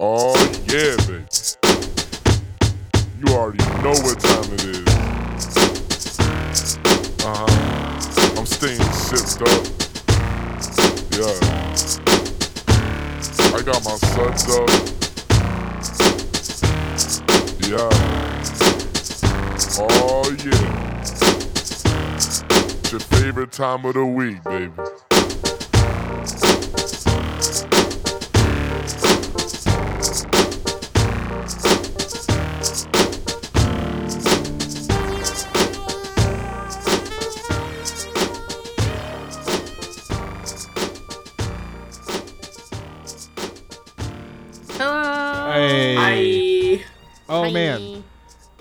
Oh yeah, baby. You already know what time it is. Uh huh. I'm staying sipped up. Yeah. I got my suds up. Yeah. Oh yeah. It's your favorite time of the week, baby.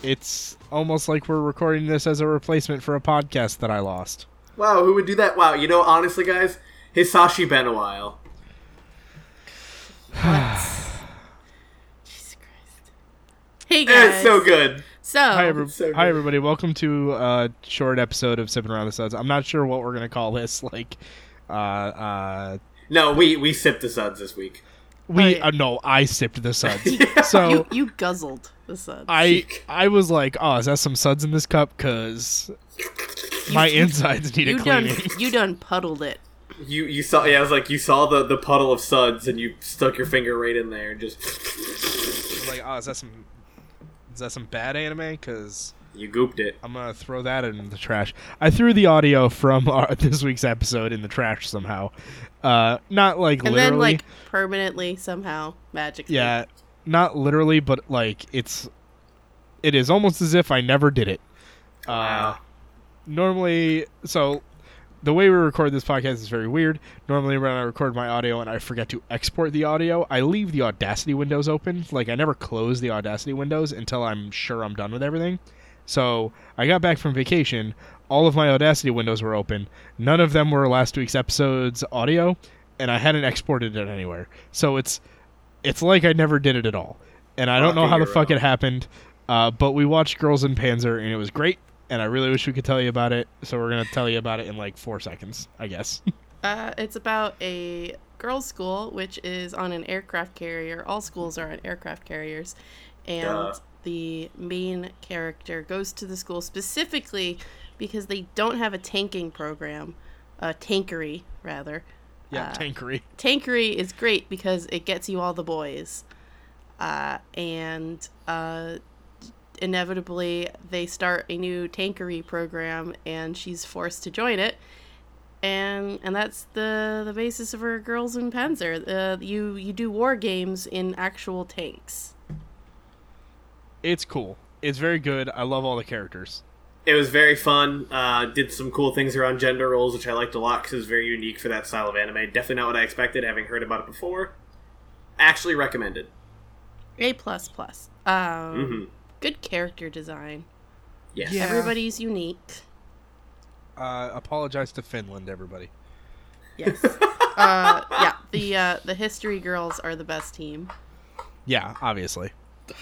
It's almost like we're recording this as a replacement for a podcast that I lost. Wow, who would do that? Wow, you know, honestly, guys, Hisashi been a while. Jesus Christ. Hey guys. It's so good. So, Hi, every- so hi everybody. Welcome to a short episode of Sipping Around the Suds. I'm not sure what we're gonna call this. Like, uh, uh, No, we we sipped the suds this week. We Right. uh, no, I sipped the suds. So you you guzzled the suds. I I was like, oh, is that some suds in this cup? Cause my insides need a you done cleaning. you done puddled it. You you saw yeah, I was like you saw the the puddle of suds and you stuck your finger right in there and just like, oh, is that some is that some bad anime? Cause you gooped it. I'm gonna throw that in the trash. I threw the audio from our, this week's episode in the trash somehow. Uh, not like And literally. then like permanently somehow magically. yeah, not literally, but like it's. It is almost as if I never did it. Uh, Wow. normally, so the way we record this podcast is very weird. Normally, when I record my audio and I forget to export the audio, I leave the Audacity windows open. Like I never close the Audacity windows until I'm sure I'm done with everything. So I got back from vacation. All of my Audacity windows were open. None of them were last week's episode's audio, and I hadn't exported it anywhere. So it's it's like I never did it at all. And I don't know how the hero. fuck it happened. Uh, but we watched Girls und Panzer, and it was great. And I really wish we could tell you about it. So we're gonna tell you about it in like four seconds, I guess. Uh, it's about a girls' school which is on an aircraft carrier. All schools are on aircraft carriers, and Duh. The main character goes to the school specifically because they don't have a tanking program, a tankery rather. yeah, Uh, tankery. Tankery is great because it gets you all the boys, uh, and uh, inevitably they start a new tankery program, and she's forced to join it and and that's the the basis of her girls und Panzer. Uh, you you do war games in actual tanks. It's cool. It's very good. I love all the characters. It was very fun. Uh, did some cool things around gender roles, which I liked a lot because it was very unique for that style of anime. Definitely not what I expected, having heard about it before. Actually recommended. A plus plus. Um, hmm Good character design. Yes. Yeah. Everybody's unique. Uh, apologize to Finland, everybody. Yes. uh, yeah. The uh, the history girls are the best team. Yeah, obviously.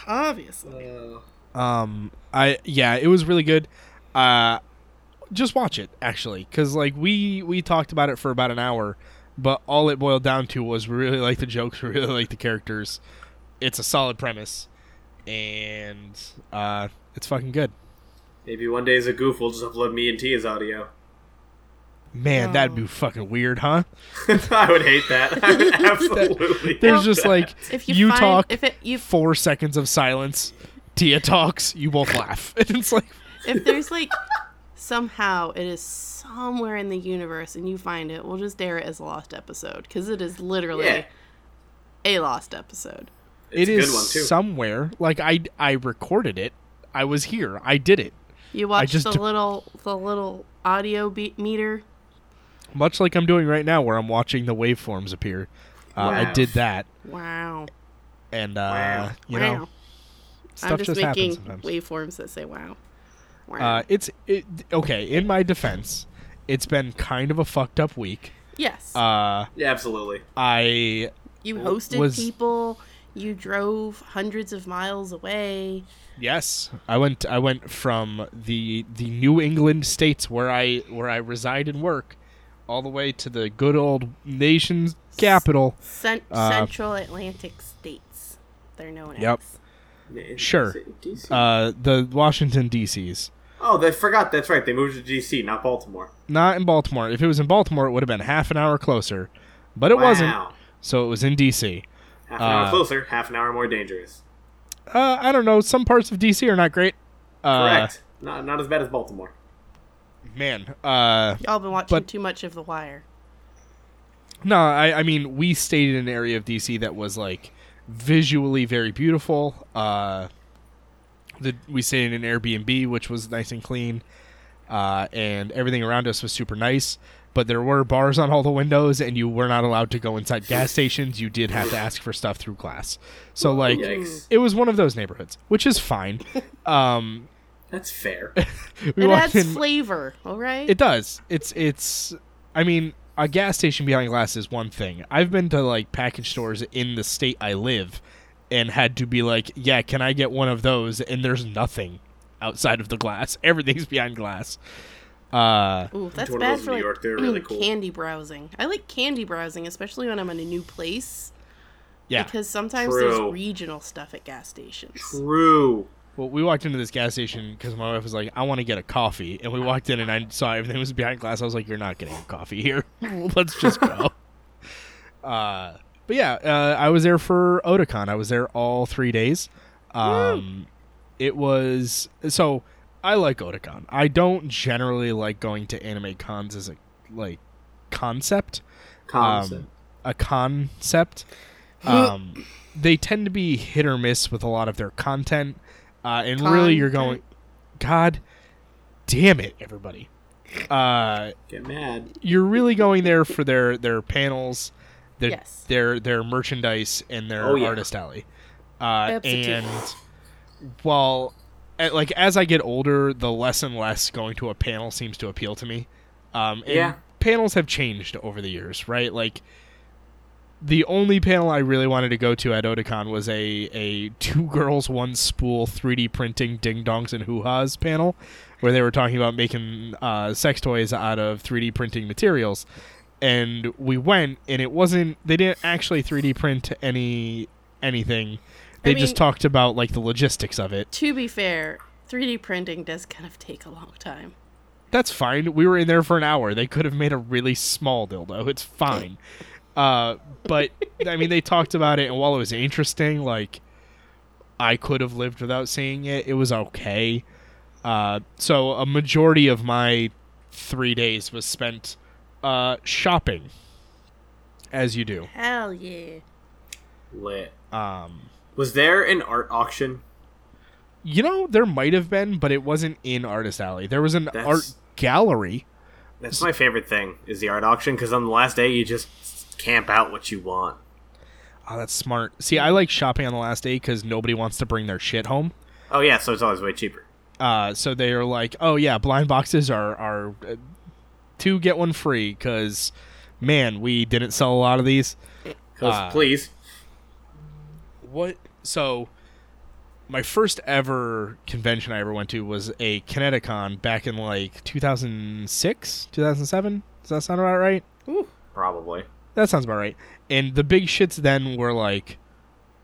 Obviously. Uh, Um, I yeah, it was really good. Uh, just watch it actually, because like we we talked about it for about an hour, but all it boiled down to was we really like the jokes, we really like the characters. It's a solid premise, and uh, it's fucking good. maybe one day as a goof, we'll just upload me and Tia's audio. Man, that'd Oh. be fucking weird, huh? I would hate that. I would absolutely. There's hate just that. like If you, you find, talk, if it you four seconds of silence. Tia talks, you both laugh. And it's like if there's like somehow it is somewhere in the universe and you find it, we'll just dare it as a lost episode because it is literally Yeah. a lost episode. It's it a is good one too. somewhere. Like I I recorded it. I was here. I did it. You watch just the little the little audio beat meter. Much like I'm doing right now, where I'm watching the waveforms appear. Uh, I did that, Wow. and uh, Wow. you wow. know, stuff I'm just, just, making happens waveforms that say wow. Wow. Uh, it's it, okay. In my defense, it's been kind of a fucked up week. yes. Uh, Yeah, absolutely. I you hosted was- people. You drove hundreds of miles away. yes, I went. I went from the the New England states where I where I reside and work, all the way to the good old nation's capital. Cent- Uh, Central Atlantic states. they're known Yep. as. In Sure. DC. Uh, the Washington D.C.'s. oh, they forgot. That's right. They moved to DC, not Baltimore. Not in Baltimore. If it was in Baltimore, it would have been half an hour closer, but it wasn't. So it was in D.C. Half an hour Uh, closer, half an hour more dangerous. Uh, I don't know. Some parts of D.C. are not great. Uh, Correct. Not not as bad as Baltimore. Man, uh, Y'all been watching But- too much of The Wire. no, I, I mean, we stayed in an area of DC that was like visually very beautiful. Uh, the we stayed in an Airbnb, which was nice and clean, uh, and everything around us was super nice. But there were bars on all the windows, and you were not allowed to go inside gas stations. You did have to ask for stuff through glass. So like, Yikes. it was one of those neighborhoods, which is fine. Um, That's fair. we it adds in- flavor, all right? It does. It's it's. I mean, a gas station behind glass is one thing. I've been to like package stores in the state I live, and had to be like, "Yeah, can I get one of those?" And there's nothing outside of the glass. Everything's behind glass. Uh, Ooh, that's bad for New like York. They're really cool. candy browsing. I like candy browsing, especially when I'm in a new place, yeah. because sometimes True. there's regional stuff at gas stations. True. Well, we walked into this gas station because my wife was like, "I want to get a coffee," and we walked in and I saw everything was behind glass. I was like, "You're not getting a coffee here. Let's just go." uh, but yeah, uh, I was there for Otakon. I was there all three days. Um, it was so I like Otakon. I don't generally like going to anime cons as a like concept Concept. um, a concept. Um, they tend to be hit or miss with a lot of their content, uh, and really you're going, God damn it, everybody. Uh, Get mad. you're really going there for their their panels, their Yes. their their merchandise and their Oh, yeah. artist alley. Uh, and while uh, like as I get older, the less and less going to a panel seems to appeal to me. Um, and Yeah. panels have changed over the years, right? Like the only panel I really wanted to go to at Otakon was a a two girls one spool 3D printing ding dongs and hoo ha's panel, where they were talking about making uh, sex toys out of 3D printing materials. And we went, and it wasn't. They didn't actually 3D print any anything. They just mean- talked about like the logistics of it. To be fair, 3D printing does kind of take a long time. That's fine. We were in there for an hour. They could have made a really small dildo. It's fine. Uh, but I mean, they talked about it, and while it was interesting, like I could have lived without seeing it. It was okay. Uh, so a majority of my three days was spent uh, shopping, as you do. Hell yeah. Lit. Um, Was there an art auction? you know, there might have been, but it wasn't in Artist Alley. There was an That's- art gallery. That's my favorite thing is the art auction because on the last day you just camp out what you want. Oh, that's smart. See, I like shopping on the last day because nobody wants to bring their shit home. Oh yeah, so it's always way cheaper. Uh, so they are like, oh yeah, blind boxes are are uh, two get one free because man, we didn't sell a lot of these. Uh, please, What? So my first ever convention I ever went to was a ConnectiCon back in like 2006, 2007. Does that sound about right? Ooh. probably. That sounds about right. And the big shits then were like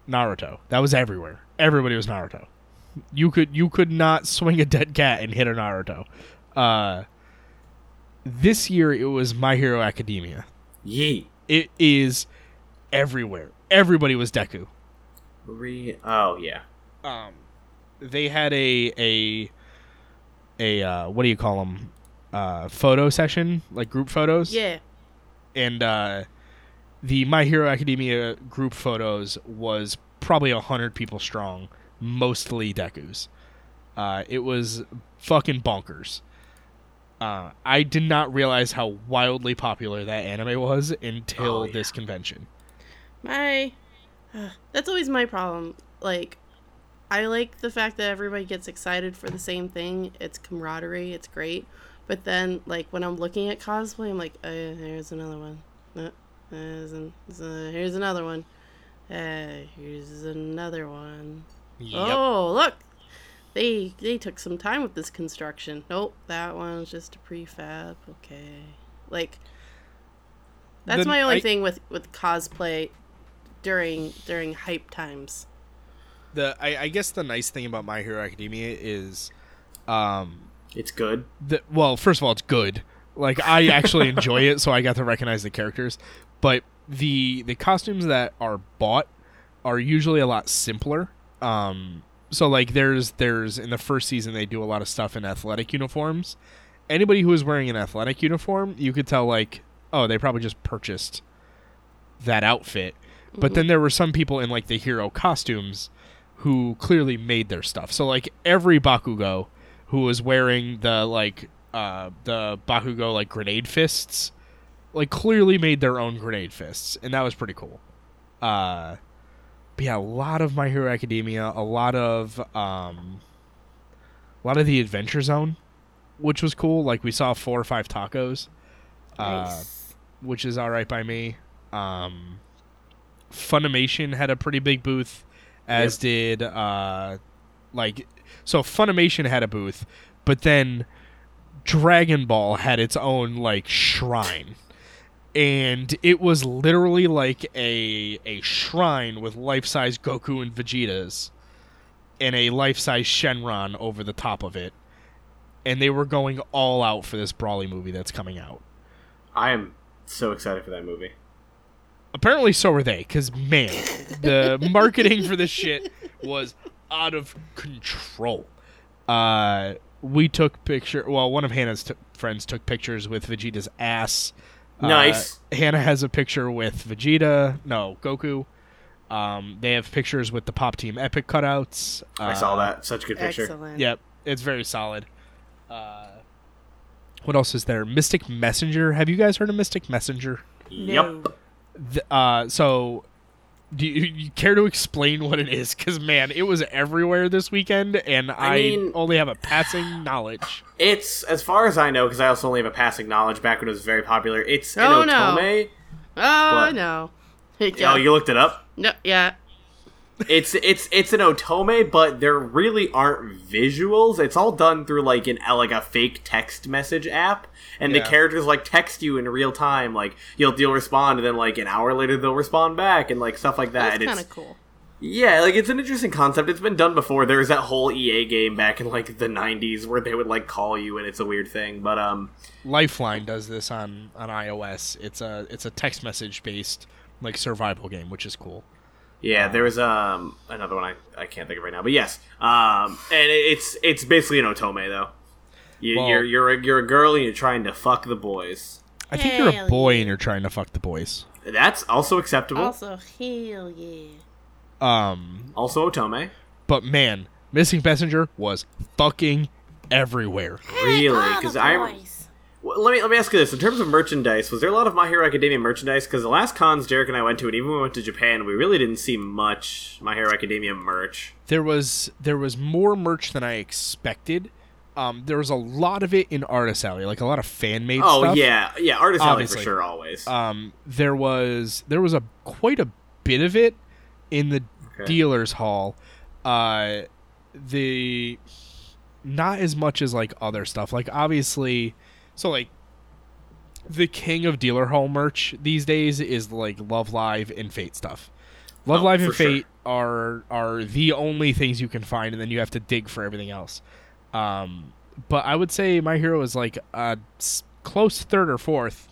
Naruto. That was everywhere. Everybody was Naruto. You could you could not swing a dead cat and hit a Naruto. Uh, this year it was My Hero Academia. Yee. It is everywhere. Everybody was Deku. Re- oh yeah. Um, they had a a a uh, what do you call them? Uh, photo session, like group photos. Yeah. and uh, the My Hero Academia group photos was probably a hundred people strong, mostly Deku's. Uh, it was fucking bonkers. Uh, I did not realize how wildly popular that anime was until Oh, yeah. this convention. My that's always my problem. Like I like the fact that everybody gets excited for the same thing. It's camaraderie. It's great. But then like when I'm looking at cosplay, I'm like, uh, there's another one. Uh, there's an, uh, here's another one. Uh, here's another one. Yep. Oh, look. They they took some time with this construction. Nope, that one's just a prefab. Okay. Like that's Then my only I- thing with with cosplay during during hype times. the I, I guess the nice thing about My Hero Academia is, um, It's good. the well, first of all, it's good. Like I actually enjoy it, so I got to recognize the characters. But the the costumes that are bought are usually a lot simpler. Um, so like there's there's in the first season they do a lot of stuff in athletic uniforms. Anybody who is wearing an athletic uniform, you could tell like, oh, they probably just purchased that outfit. But then there were some people in like the hero costumes who clearly made their stuff. So like every Bakugo who was wearing the like uh the Bakugo like grenade fists like clearly made their own grenade fists and that was pretty cool. Uh but yeah, a lot of My Hero Academia, a lot of um a lot of the Adventure Zone, which was cool. Like we saw four or five tacos. Uh which is all right by me. Um, Funimation had a pretty big booth, as did uh, like so Funimation had a booth, but then Dragon Ball had its own like shrine. And it was literally like a a shrine with life size Goku and Vegetas and a life size Shenron over the top of it. And they were going all out for this Broly movie that's coming out. I am so excited for that movie. apparently so were they because man the marketing for this shit was out of control uh we took picture well one of hannah's t- friends took pictures with vegeta's ass Uh, Nice. hannah has a picture with vegeta no goku um they have pictures with the pop team epic cutouts I saw Uh, that. Such a good picture. Excellent. Yep, it's very solid. Uh, what else is there? Mystic Messenger. Have you guys heard of Mystic Messenger? No. Yep. Th- uh, so, do you, you care to explain what it is? Because man, it was everywhere this weekend, and I, mean- only have a passing knowledge. It's as far as I know, because I also only have a passing knowledge back when it was very popular. It's an Oh, no. Oh What? no. Oh, yeah. Oh, you looked it up. no. Yeah. It's it's it's an otome, but there really aren't visuals. It's all done through like an like a fake text message app, and Yeah. the characters like text you in real time. Like you'll you'll respond, and then like an hour later they'll respond back, and like stuff like that. That's And kind of cool. Yeah, like it's an interesting concept. It's been done before. There was that whole EA game back in like the '90s where they would like call you, and it's a weird thing. But um, Lifeline does this on on iOS. It's a it's a text message based like survival game, which is cool. yeah, there was um another one I, I can't think of right now. But yes, um, and it's it's basically an otome though. You, Well- you're you're a, you're a girl and you're trying to fuck the boys. I think you're a Hell boy and you're trying to fuck the boys. That's also acceptable. Also, hell yeah. Um, Also otome. but man, Mystic Messenger was fucking everywhere. Really? Because I Well, let me let me ask you this: in terms of merchandise, was there a lot of My Hero Academia merchandise? Because the last cons Derek and I went to, and even when we went to Japan, we really didn't see much My Hero Academia merch. there was there was more merch than I expected. Um, there was a lot of it in Artist Alley, like a lot of fan made Oh stuff. yeah, yeah, artist alley for sure, always. Um, there was there was a quite a bit of it in the Okay. dealers hall. Uh, the not as much as like other stuff. Like obviously, so like the king of dealer hall merch these days is like Love Live and Fate stuff. Love Oh, Live and for sure. Fate are are the only things you can find, and then you have to dig for everything else. Um, but I would say my hero is like a close third or fourth.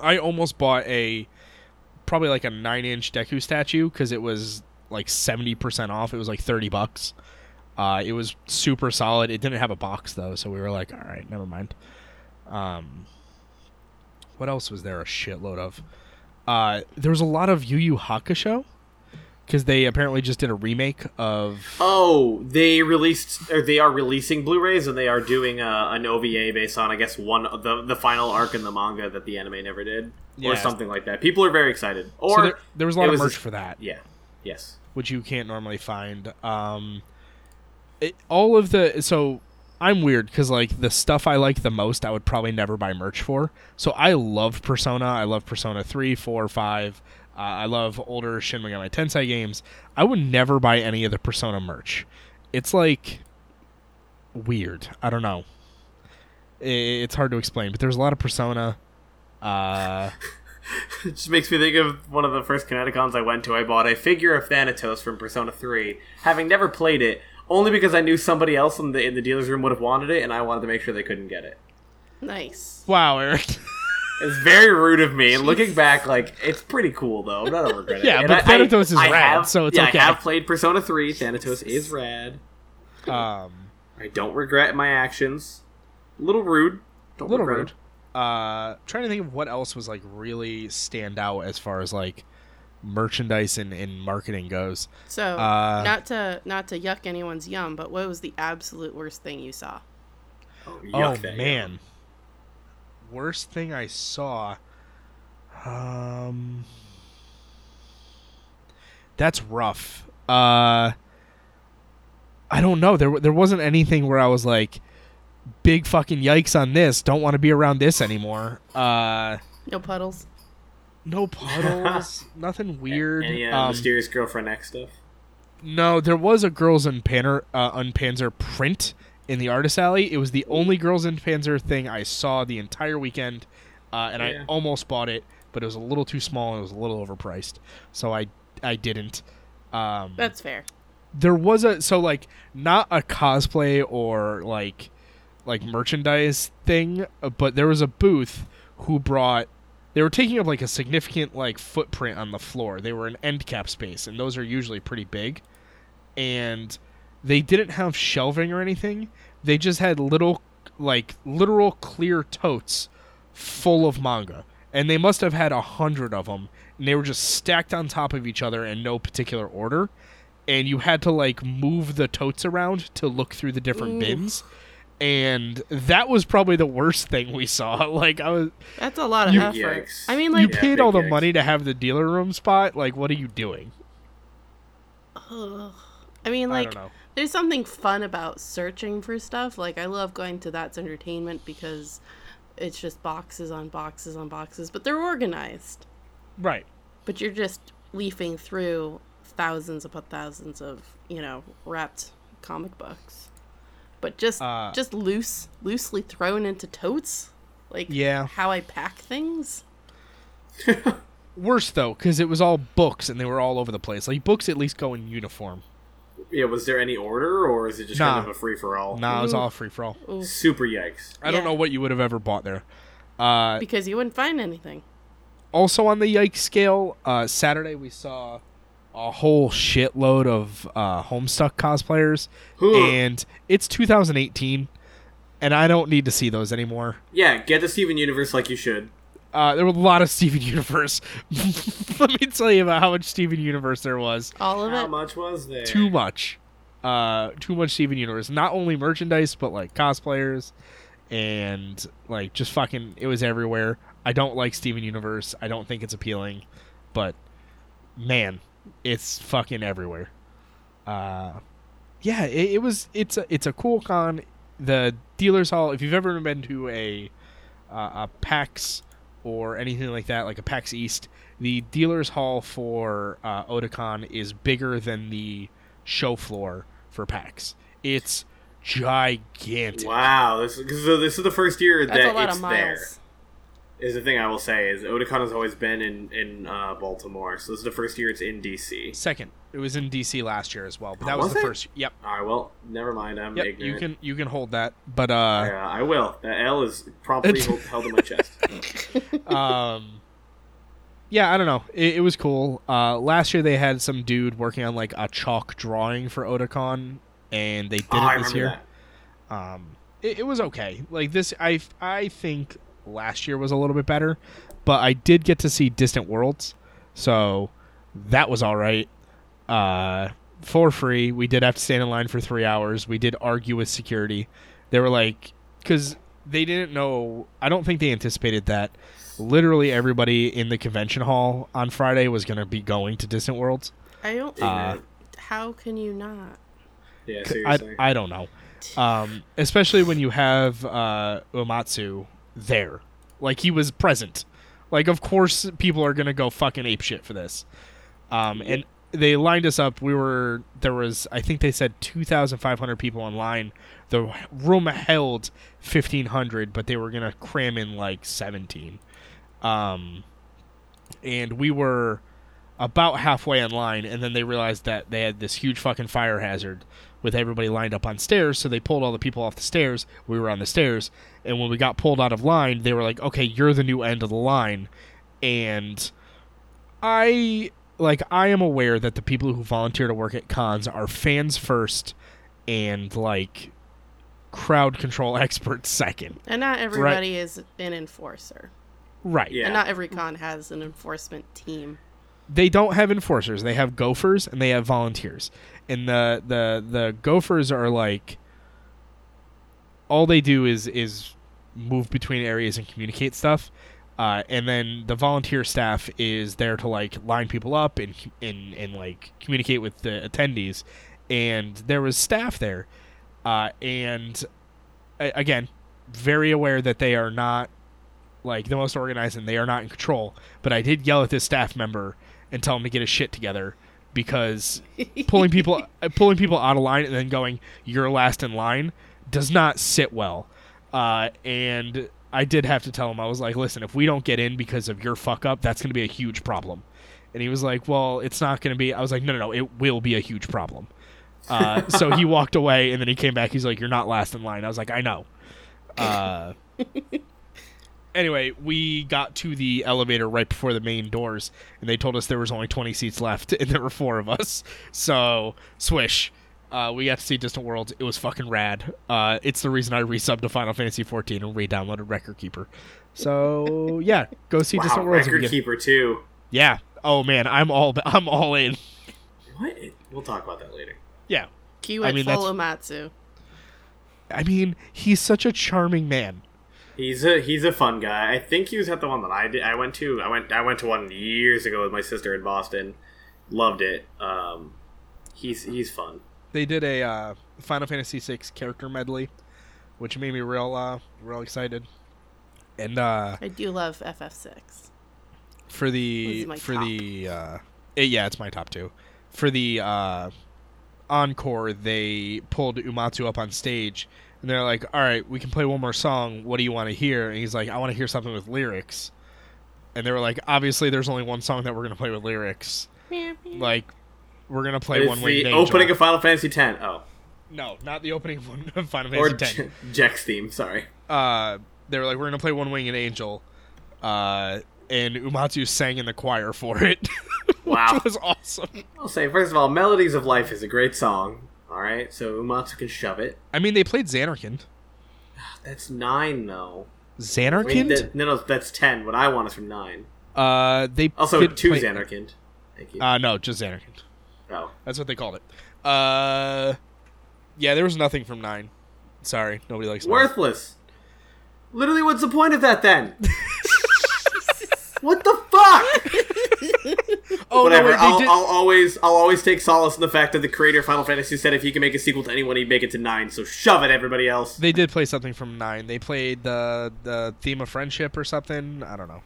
I almost bought a probably like a nine inch Deku statue because it was like seventy percent off. It was like thirty bucks. Uh, it was super solid. It didn't have a box though, so we were like, all right, never mind. Um, what else was there a shitload of? Uh, there was a lot of Yu Yu Hakusho because they apparently just did a remake of. oh, they released, or they are releasing Blu-rays, and they are doing uh, an OVA based on, I guess, one of the the final arc in the manga that the anime never did, or Yeah. something like that. People are very excited. Or so there, there was a lot of was merch for that. yeah, yes. which you can't normally find. Um, it, all of the so I'm weird because like the stuff I like the most, I would probably never buy merch for. So I love Persona. I love Persona 3, 4, 5. Uh, I love older Shin Megami Tensei games. I would never buy any of the Persona merch. It's like weird. I don't know. It's hard to explain, but there's a lot of Persona. Uh, it just makes me think of one of the first ConnectiCons I went to. I bought a figure of Thanatos from Persona 3, having never played it, only because I knew somebody else in the in the dealer's room would have wanted it, and I wanted to make sure they couldn't get it. Nice. Wow, Eric. It's very rude of me. And looking back, like it's pretty cool though. I'm not gonna regret it. Yeah, And but Thanatos is rad, have- so it's yeah, okay. I have played Persona 3. Thanatos is rad. um, I don't regret my actions. A little rude. Don't little regret rude. Uh, trying to think of what else was like really stand out as far as like merchandise and, and marketing goes. So Uh, not to not to yuck anyone's yum, but what was the absolute worst thing you saw? Oh, oh yuck that, man, worst thing I saw. Um, that's rough. Uh, I don't know. There there wasn't anything where I was like, big fucking yikes on this. Don't want to be around this anymore. Uh, No puddles. no puddles. nothing weird. Any uh, Um, mysterious girlfriend X stuff? No, there was a Girls und Panzer, uh, Unpanzer print in the artist alley. It was the only Girls und Panzer thing I saw the entire weekend, uh, and I almost bought it, but it was a little too small and it was a little overpriced, so I I didn't. Um, That's fair. there was a so like not a cosplay or like like merchandise thing, uh, but there was a booth who brought they were taking up like a significant like footprint on the floor. They were an end cap space, and those are usually pretty big. And they didn't have shelving or anything. They just had little like literal clear totes full of manga. And they must have had a hundred of them, and they were just stacked on top of each other in no particular order and you had to like move the totes around to look through the different Oof. bins and that was probably the worst thing we saw like i was That's a lot of You- effort. Yikes. I mean, you like, Yeah, paid big all the yikes. money to have the dealer room spot like what are you doing ugh. I mean, like, don't there's something fun about searching for stuff. Like, I love going to That's Entertainment because it's just boxes on boxes on boxes, but they're organized. right But you're just leafing through thousands upon thousands of, you know, wrapped comic books. But just Uh, just loose, loosely thrown into totes, like Yeah. how I pack things. worse though because it was all books and they were all over the place like books at least go in uniform Yeah, was there any order, or is it just Nah. kind of a free for all? nah it was all free for all Super yikes. i don't know what you would have ever bought there uh Because you wouldn't find anything. also on the yike scale uh saturday we saw a whole shitload of uh homestuck cosplayers and it's 2018 and i don't need to see those anymore Yeah, get the Steven Universe like you should. Uh, there were a lot of steven universe. Let me tell you about how much steven universe there was. All of How it. much was there? too much. Uh too much steven universe. Not only merchandise but like cosplayers and like just fucking it was everywhere. I don't like steven universe. I don't think it's appealing. But man it's fucking everywhere. Uh yeah it, it was it's a it's a cool con. The dealers hall if you've ever been to a uh, a pax or anything like that like a pax east the dealers hall for uh, otakon is bigger than the show floor for pax. It's gigantic. Wow, this is, so this is the first year That's that a lot it's of there. Is the thing I will say is Otakon has always been in in uh, Baltimore, so this is the first year it's in DC. second it was in dc last year as well but Oh, that was, was the it? first yep All right, well, never mind. I'm yep ignorant. you can you can hold that but uh Yeah, I will. That L is promptly held, held in my chest. um yeah i don't know it, it was cool uh last year they had some dude working on like a chalk drawing for otakon and they did oh, it this year that. um it, it was okay like this i i think last year was a little bit better but i did get to see distant worlds so that was all right uh for free we did have to stand in line for three hours we did argue with security they were like because they didn't know i don't think they anticipated that literally everybody in the convention hall on friday was going to be going to distant worlds I don't. Uh, Ignorant. how can you not? yeah, I, seriously. I I don't know. Um, especially when you have uh, Uematsu there. Like, he was present. Like, of course, people are to go fucking ape shit for this. Um, and they lined us up. We were, there was, I think they said 2,500 people online. The room held 1,500, but they were to cram in like 17. Um, and we were about halfway in line, and then they realized that they had this huge fucking fire hazard with everybody lined up on stairs, so they pulled all the people off the stairs. We were on the stairs, and when we got pulled out of line, they were like, "Okay, you're the new end of the line," and I like I am aware that the people who volunteer to work at cons are fans first and like crowd control experts second. And not everybody is an enforcer. Right. Yeah. And not every con has an enforcement team. They don't have enforcers. They have gophers and they have volunteers. And the the the gophers are like all they do is is move between areas and communicate stuff. Uh, and then the volunteer staff is there to like line people up and and and like communicate with the attendees. And there was staff there, uh, and a- again, very aware that they are not like the most organized and they are not in control. But I did yell at this staff member and tell him to get his shit together because pulling people pulling people out of line and then going you're last in line does not sit well. Uh, and I did have to tell him I was like, listen, if we don't get in because of your fuck up, that's going to be a huge problem. And he was like, well, it's not going to be. I was like, no, no, no, it will be a huge problem. Uh, so he walked away and then he came back. He's like, you're not last in line. I was like, I know. Uh, anyway, we got to the elevator right before the main doors, and they told us there was only 20 seats left, and there were four of us. So, swish. Uh, we got to see Distant Worlds. It was fucking rad. Uh, it's the reason I resubbed to Final Fantasy 14 and re-downloaded Record Keeper. So yeah, go see Wow, Distant Worlds. if you record get- keeper too. Yeah. Oh man, I'm all I'm all in. What? We'll talk about that later. Yeah. Cue I it mean, full that's- Uematsu. I mean, he's such a charming man. He's a he's a fun guy. I think he was at the one that I did. I went to. I went I went to one years ago with my sister in Boston. Loved it. Um, he's he's fun. They did a uh, Final Fantasy VI character medley, which made me real uh, real excited. And uh, I do love FF6. for the for top. the uh, eh, yeah, it's my top two. For the uh, encore, they pulled Uematsu up on stage, and they're like, "All right, we can play one more song. What do you want to hear?" And he's like, "I want to hear something with lyrics." And they were like, "Obviously, there's only one song that we're gonna play with lyrics. Like, we're gonna play It's one the winged angel." opening of Final Fantasy X. Oh, no, not the opening of one of Final or Fantasy X. J- Jecht's theme. Sorry. uh, they were like, "We're gonna play One Winged Angel," uh, and Uematsu sang in the choir for it, Wow. which was awesome. I'll say first of all, "Melodies of Life" is a great song. All right, so Uematsu can shove it. I mean, they played Zanarkand. That's nine though. I mean, that- no, no, that's ten. What I want is from nine. uh, they Also, two play- Zanarkand. Thank you. Uh, no, just Zanarkand. Oh, That's what they called it. Uh, yeah, there was nothing from nine. Sorry, nobody likes nine. worthless. Literally, what's the point of that then? what the fuck? Oh Whatever. no, wait, I'll, did. I'll always, I'll always take solace in the fact that the creator of Final Fantasy said if he can make a sequel to anyone, he'd make it to nine. So shove it, everybody else. They did play something from nine. They played the the theme of friendship or something. I don't know.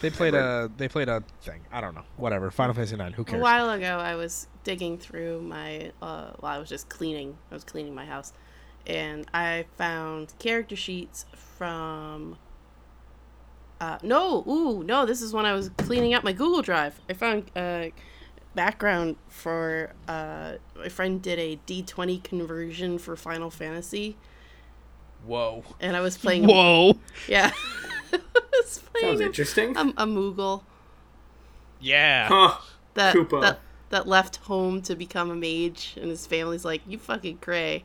They played a they played a thing. I don't know. Whatever. Final Fantasy nine. Who cares? A while ago, I was digging through my. Uh, well, I was just cleaning. I was cleaning my house, and I found character sheets from. Uh, no, ooh, no! This is when I was cleaning up my Google Drive. I found uh, background for uh, my friend did a D twenty conversion for Final Fantasy, Whoa. and I was playing. Whoa. Yeah, I was playing Sounds a, interesting. a, a Moogle Yeah. huh. that Koopa. that that left home to become a mage, and his family's like, "You fucking cray."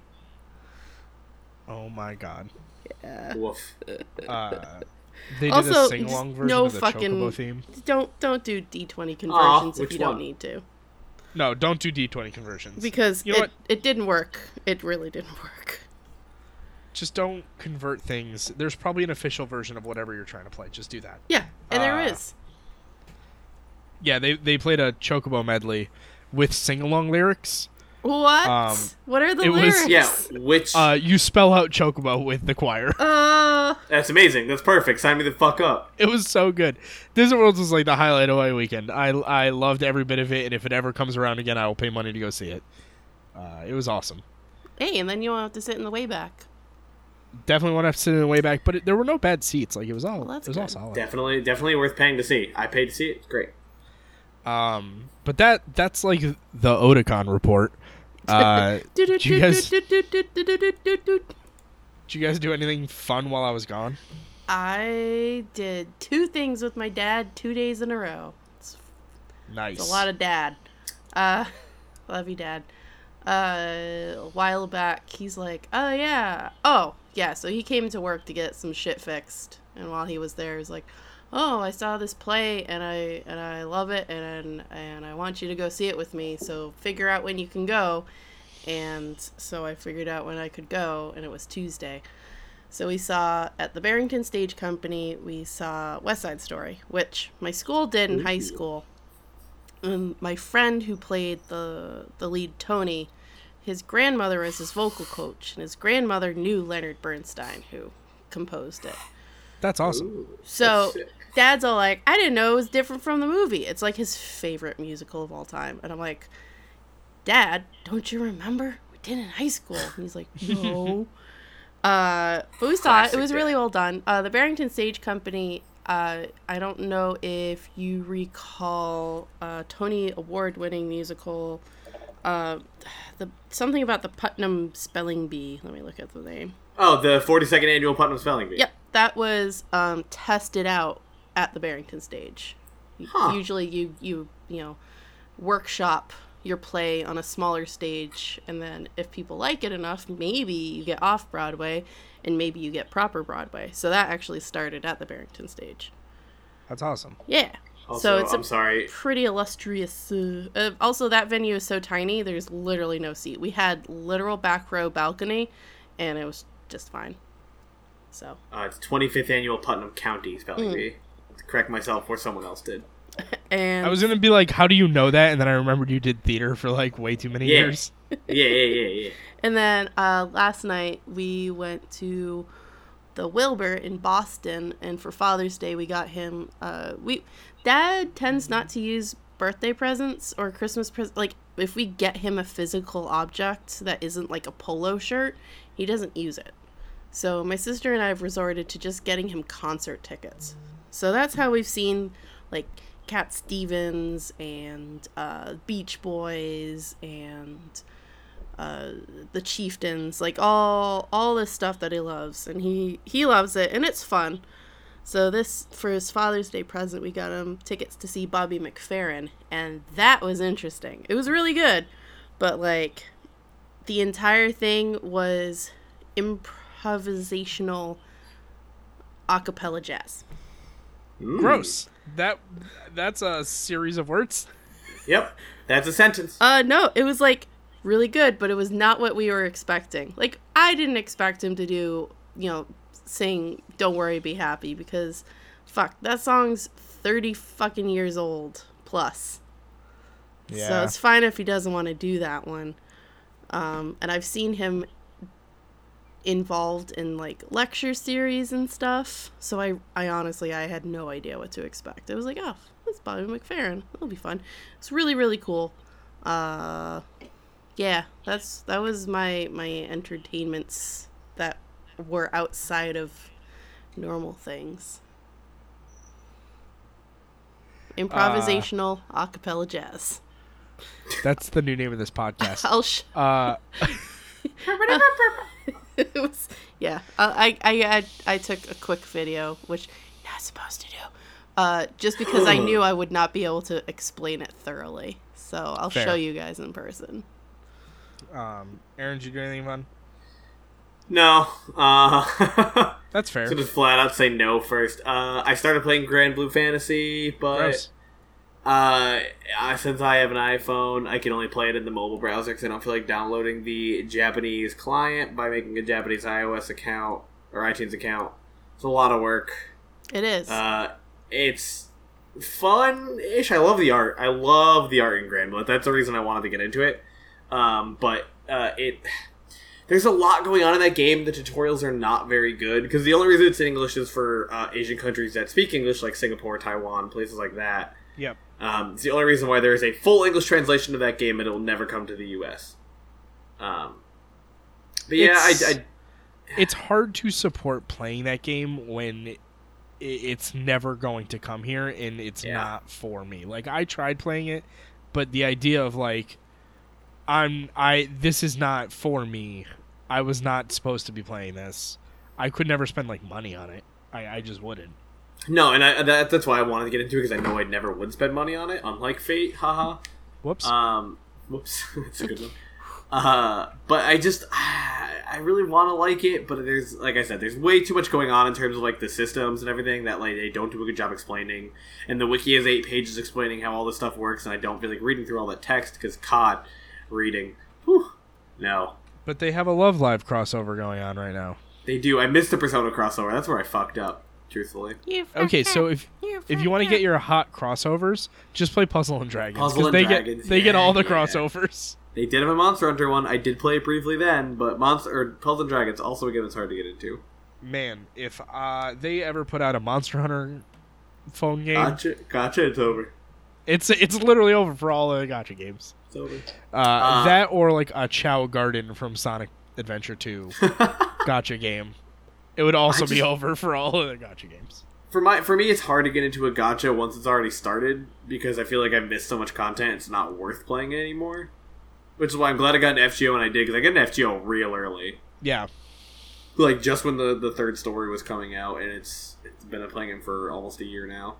Oh my god. Woof. Uh, they did Also, a sing along just version no of the fucking- Chocobo theme. Don't don't do D twenty conversions if which you don't need to, No, don't do D twenty conversions. because You know it what? it didn't work. It really didn't work. Just don't convert things. There's probably an official version of whatever you're trying to play. Just do that. Yeah, and there Uh, is. Yeah, they they played a Chocobo medley with sing along lyrics. What? um, what are the it was- lyrics? Yeah, which Uh, you spell out Chocobo with the choir. Uh, that's amazing. That's perfect. Sign me the fuck up. It was so good. Distant Worlds was like the highlight of my weekend. I I loved every bit of it, and if it ever comes around again, I will pay money to go see it. Uh, it was awesome. hey, and then you won't have to sit in the way back. Definitely want to have to sit in the way back, but it, there were no bad seats. Like it was all Well, that's it was all solid. Definitely, definitely worth paying to see. I paid to see it. It's great. Um, but that that's like the Otakon report. Uh, did you guys did you guys do anything fun while I was gone? I did two things with my dad two days in a row. It's Nice. It's a lot of dad. Uh, love you, dad. Uh, a while back, he's like, "Oh yeah, oh yeah." So he came to work to get some shit fixed, and while he was there, he's like, "Oh, I saw this play, and I and I love it, and and I want you to go see it with me. So figure out when you can go." And so I figured out when I could go, and it was Tuesday. So we saw at the Barrington Stage Company, we saw West Side Story, which my school did in high school and my friend who played the the lead Tony, his grandmother was his vocal coach, and his grandmother knew Leonard Bernstein, who composed it. That's awesome. Ooh, So that's dad's all like, I didn't know it was different from the movie. It's like his favorite musical of all time, and I'm like, Dad, don't you remember we did it in high school? And he's like, No. uh, but we saw it. It was really well done. Uh, the Barrington Stage Company. Uh, I don't know if you recall uh, Tony Award-winning musical, uh, the something about the Putnam Spelling Bee. Let me look at the name. Oh, the 42nd annual Putnam Spelling Bee. Yep, that was um, tested out at the Barrington stage. Huh. Usually, you you you know workshop your play on a smaller stage, and then if people like it enough, maybe you get off Broadway, and maybe you get proper Broadway. So that actually started at the Barrington stage. That's awesome. Yeah. Also, so it's I'm a sorry. pretty illustrious. Uh, uh, also, that venue is so tiny. There's literally no seat. We had literal back row balcony, and it was just fine. So Uh, it's 25th annual Putnam County Spelling Mm. Bee. Correct myself or someone else did. and I was gonna be like, how do you know that? And then I remembered you did theater for like way too many Yeah. years. Yeah, yeah, yeah, yeah. And then uh, last night we went to the Wilbur in Boston, and for Father's Day we got him. Uh, we Dad tends not to use birthday presents or Christmas presents. Like if we get him a physical object that isn't like a polo shirt, he doesn't use it. So my sister and I have resorted to just getting him concert tickets. So that's how we've seen like Cat Stevens and uh, Beach Boys and uh, the Chieftains, like all all this stuff that he loves, and he he loves it, and it's fun. So this for his Father's Day present, we got him tickets to see Bobby McFerrin, and that was interesting. It was really good, but like the entire thing was improvisational a cappella jazz. Ooh. Gross. That that's a series of words. Yep, that's a sentence. Uh, no, it was like really good, but it was not what we were expecting. Like, I didn't expect him to do, you know, sing "Don't Worry, Be Happy" because, fuck, that song's thirty fucking years old plus. Yeah. So it's fine if he doesn't want to do that one. Um, and I've seen him involved in like lecture series and stuff. So I, I honestly, I had no idea what to expect. I was like, oh, that's Bobby McFerrin. That'll be fun. It's really, really cool. Uh, yeah, that's that was my my entertainments were outside of normal things. Improvisational a cappella jazz. That's the new name of this podcast. I'll sh- Uh, it was yeah. Uh, I I I I took a quick video, which you're not supposed to do, uh, just because I knew I would not be able to explain it thoroughly. So I'll Fair. show you guys in person. um, Aaron, did you do anything fun? No. Uh, That's fair. so just flat out say no first. Uh, I started playing Granblue Fantasy, but Gross. uh, I- since I have an iPhone, I can only play it in the mobile browser because I don't feel like downloading the Japanese client by making a Japanese iOS account or iTunes account. It's a lot of work. It is. Uh, it's fun-ish. I love the art. I love the art in Granblue. That's the reason I wanted to get into it. Um, but uh, it there's a lot going on in that game. The tutorials are not very good because the only reason it's in English is for uh, Asian countries that speak English, like Singapore, Taiwan, places like that. Yep. Um, it's the only reason why there is a full English translation of that game, and it will never come to the U.S. Um, but yeah, It's- I it's hard to support playing that game when it's never going to come here and it's Yeah. not for me. Like I tried playing it, but the idea of like I'm I this is not for me. I was not supposed to be playing this. I could never spend like money on it. I, I just wouldn't. No, and I, that, that's why I wanted to get into it because I know I never would spend money on it, unlike Fate. Haha. Whoops. Um, whoops, that's a good one. Uh, but I just, I really want to like it, but there's, like I said, there's way too much going on in terms of like the systems and everything that like they don't do a good job explaining. And the wiki has eight pages explaining how all this stuff works, and I don't feel like reading through all that text because COD reading, whew, no. but they have a Love Live crossover going on right now. They do. I missed the Persona crossover. That's where I fucked up, truthfully. You Okay, so if You if you want to get your hot crossovers, just play Puzzle and Dragons Puzzle and they Dragons, get they get all the yeah. crossovers. They did have a Monster Hunter one. I did play it briefly then, but Monster or Puzzle and Dragons also again it's hard to get into. Man, if uh, they ever put out a Monster Hunter phone game, Gotcha, gotcha. It's over. it's it's literally over for all the gotcha games. It's. Uh, Uh, that or like a Chao Garden from Sonic Adventure 2 gotcha game. It would also I be over for all of the gotcha games. for my for me, it's hard to get into a gotcha once it's already started because I feel like I've missed so much content. It's not worth playing it anymore. Which is why I'm glad I got an FGO when I did because I got an FGO real early, Yeah, like just when the the third story was coming out, and it's it's been playing it for almost a year now.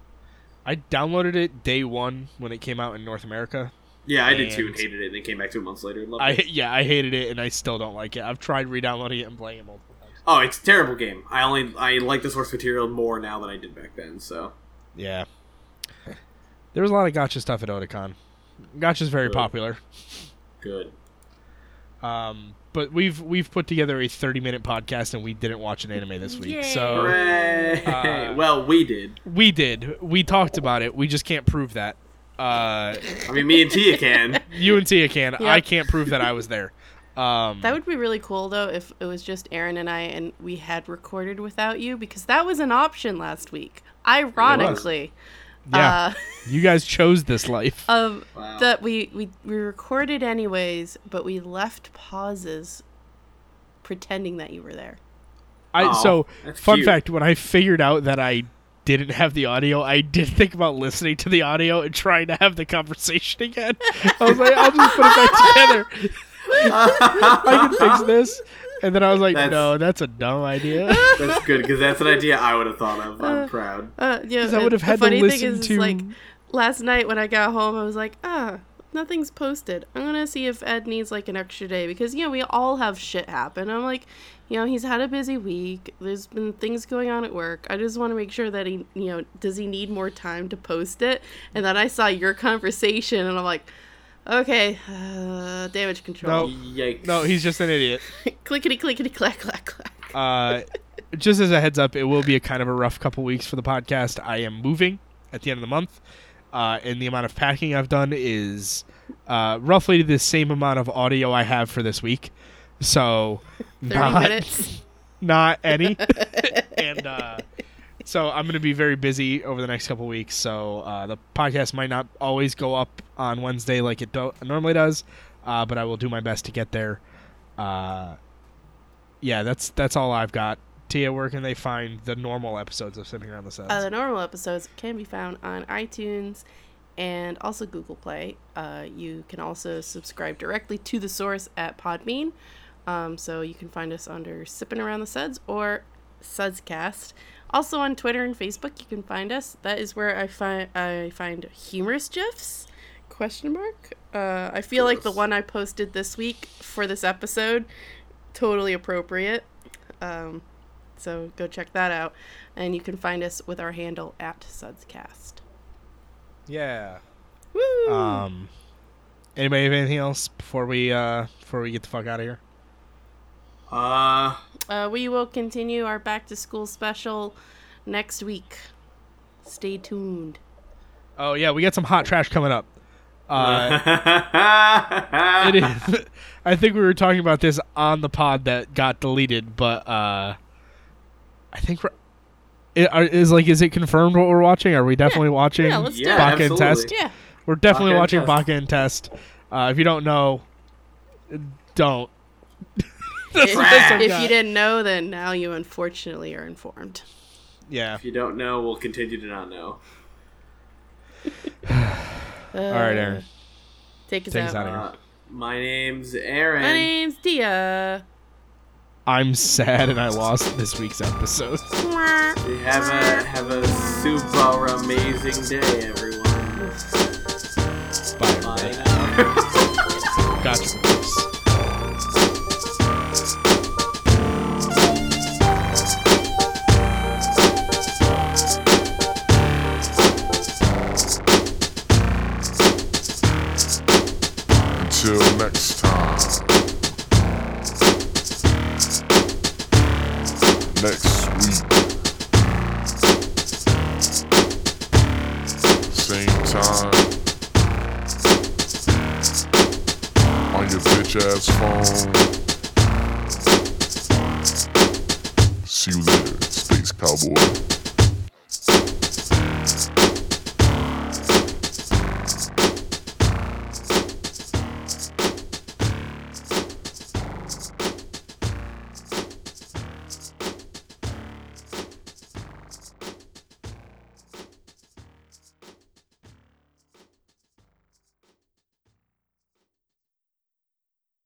I downloaded it day one when it came out in North America. Yeah, I did too, and hated it, and then came back two months later and loved I it. yeah, I hated it and I still don't like it. I've tried re-downloading it and playing it multiple times. Oh, it's a terrible game. I only I like the source material more now than I did back then. So Yeah. There was a lot of gotcha stuff at Otakon. Gotcha's very Good. popular. good. Um, but we've we've put together a 30 minute podcast and we didn't watch an anime this week. Yay. So Hooray! uh, well, we did. we did. We talked about it. We just can't prove that. Uh, I mean, me and Tia can. you and Tia can. I can't prove that I was there. Um, That would be really cool though if it was just Aaron and I and we had recorded without you because that was an option last week. Ironically, yeah, you guys chose this life. uh, um, Wow. that we, we we recorded anyways, but we left pauses pretending that you were there. I Aw, so fun cute. fact when I figured out that I didn't have the audio, I did think about listening to the audio and trying to have the conversation again. I was like, I'll just put it back together. I can fix this. And then I was like, That's- no, that's a dumb idea. That's good because that's an idea I would have thought of. I'm proud. Uh, yeah, 'Cause I would have the had to funny listen thing is, is, to- like last night when I got home, I was like, ah, nothing's posted. I'm gonna see if Ed needs like an extra day because you know we all have shit happen. I'm like, you know, he's had a busy week. There's been things going on at work. I just want to make sure that he, you know, does he need more time to post it? And then I saw your conversation, and I'm like. Okay, uh, damage control. No. Yikes! no, he's just an idiot. clickety clickety clack clack clack. Uh, just as a heads up, it will be a kind of a rough couple weeks for the podcast. I am moving at the end of the month, uh, and the amount of packing I've done is uh, roughly the same amount of audio I have for this week. So, not, minutes. not any. and uh, so I'm going to be very busy over the next couple weeks. So uh, the podcast might not always go up on Wednesday like it do- normally does, uh, but I will do my best to get there. Uh, yeah, that's that's all I've got. Tia, where can they find the normal episodes of Sipping Around the Suds? Uh, the normal episodes can be found on iTunes and also Google Play. Uh, you can also subscribe directly to the source at Podbean. Um, so you can find us under Sipping Around the Suds or Sudscast. Also on Twitter and Facebook, you can find us. That is where I find I find humorous gifs. Question mark. Uh, I feel like the one I posted this week for this episode totally appropriate. Um, so go check that out. And you can find us with our handle at Sudscast. yeah. Woo! Um. Anybody have anything else before we uh before we get the fuck out of here? Uh, Uh, we will continue our back to school special next week. Stay tuned. Oh yeah, we got some hot trash coming up. Uh, it is. I think we were talking about this on the pod that got deleted, but uh, I think we're. It, are, is like is it confirmed what we're watching? Are we definitely watching Yeah, let's do Yeah, it. Baka and absolutely. Test? Yeah. We're definitely Baka watching Test. Baka and Test. Uh, if you don't know, don't. If, what this one if you didn't know, then now you unfortunately are informed. Yeah. If you don't know, we'll continue to not know. Uh, All right, Aaron. Take us Take us out. out of here. Uh, my name's Aaron. My name's Dia. I'm sad and I lost this week's episode. Have a have a super amazing day, everyone. Bye. Bye everybody. now. Gotcha.